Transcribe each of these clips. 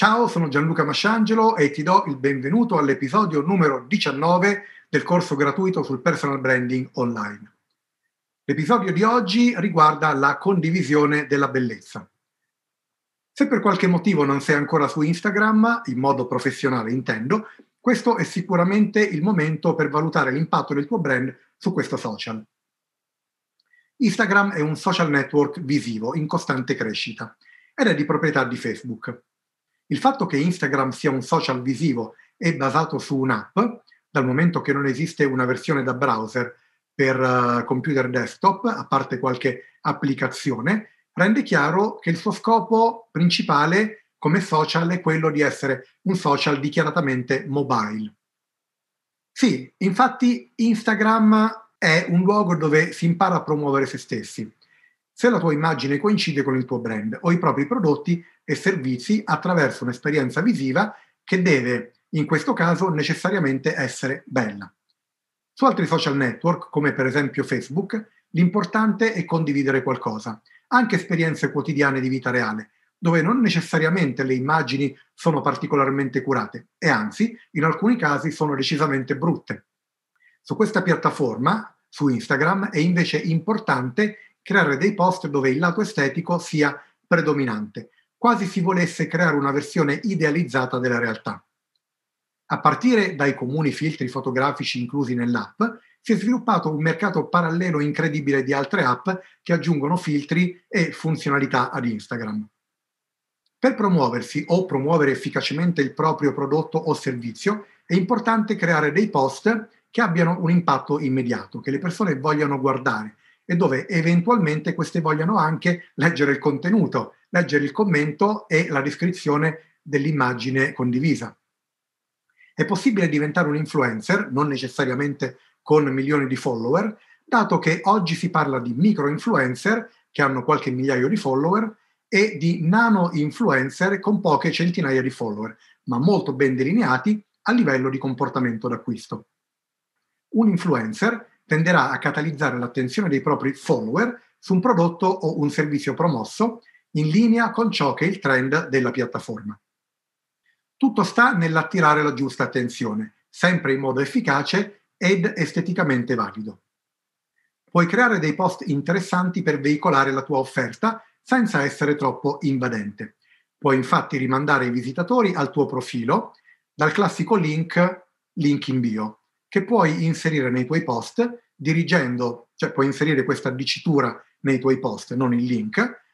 Ciao, sono Gianluca Masciangelo e ti do il benvenuto all'episodio numero 19 del corso gratuito sul personal branding online. L'episodio di oggi riguarda la condivisione della bellezza. Se per qualche motivo non sei ancora su Instagram, in modo professionale intendo, questo è sicuramente il momento per valutare l'impatto del tuo brand su questo social. Instagram è un social network visivo in costante crescita ed è di proprietà di Facebook. Il fatto che Instagram sia un social visivo e basato su un'app, dal momento che non esiste una versione da browser per uh, computer desktop, a parte qualche applicazione, rende chiaro che il suo scopo principale come social è quello di essere un social dichiaratamente mobile. Sì, infatti Instagram è un luogo dove si impara a promuovere se stessi se la tua immagine coincide con il tuo brand o i propri prodotti e servizi attraverso un'esperienza visiva che deve, in questo caso, necessariamente essere bella. Su altri social network, come per esempio Facebook, l'importante è condividere qualcosa, anche esperienze quotidiane di vita reale, dove non necessariamente le immagini sono particolarmente curate e anzi, in alcuni casi sono decisamente brutte. Su questa piattaforma, su Instagram, è invece importante creare dei post dove il lato estetico sia predominante, quasi si volesse creare una versione idealizzata della realtà. A partire dai comuni filtri fotografici inclusi nell'app, si è sviluppato un mercato parallelo incredibile di altre app che aggiungono filtri e funzionalità ad Instagram. Per promuoversi o promuovere efficacemente il proprio prodotto o servizio è importante creare dei post che abbiano un impatto immediato, che le persone vogliano guardare, e dove eventualmente queste vogliano anche leggere il contenuto, leggere il commento e la descrizione dell'immagine condivisa. È possibile diventare un influencer, non necessariamente con milioni di follower, dato che oggi si parla di micro-influencer che hanno qualche migliaio di follower e di nano-influencer con poche centinaia di follower, ma molto ben delineati a livello di comportamento d'acquisto. Un influencer tenderà a catalizzare l'attenzione dei propri follower su un prodotto o un servizio promosso in linea con ciò che è il trend della piattaforma. Tutto sta nell'attirare la giusta attenzione, sempre in modo efficace ed esteticamente valido. Puoi creare dei post interessanti per veicolare la tua offerta senza essere troppo invadente. Puoi infatti rimandare i visitatori al tuo profilo dal classico link link in bio che puoi inserire nei tuoi post dirigendo, cioè puoi inserire questa dicitura nei tuoi post, non il link,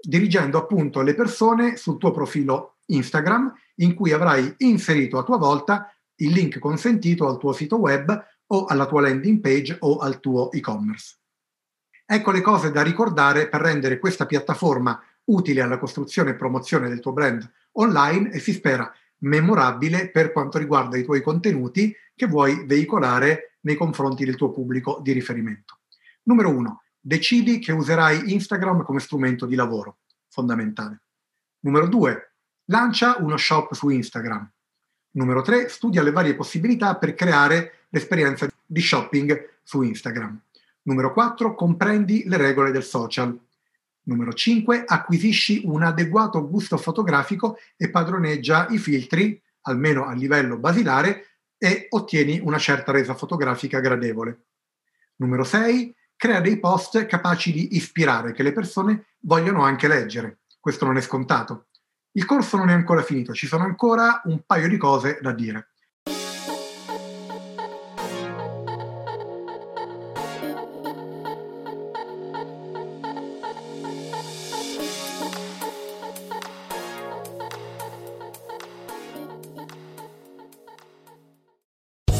dirigendo appunto le persone sul tuo profilo Instagram in cui avrai inserito a tua volta il link consentito al tuo sito web o alla tua landing page o al tuo e-commerce. Ecco le cose da ricordare per rendere questa piattaforma utile alla costruzione e promozione del tuo brand online e si spera memorabile per quanto riguarda i tuoi contenuti che vuoi veicolare nei confronti del tuo pubblico di riferimento. Numero uno, decidi che userai Instagram come strumento di lavoro, fondamentale. Numero due, lancia uno shop su Instagram. Numero tre, studia le varie possibilità per creare l'esperienza di shopping su Instagram. Numero quattro, comprendi le regole del social. Numero 5. Acquisisci un adeguato gusto fotografico e padroneggia i filtri, almeno a livello basilare, e ottieni una certa resa fotografica gradevole. Numero 6. Crea dei post capaci di ispirare, che le persone vogliono anche leggere. Questo non è scontato. Il corso non è ancora finito, ci sono ancora un paio di cose da dire.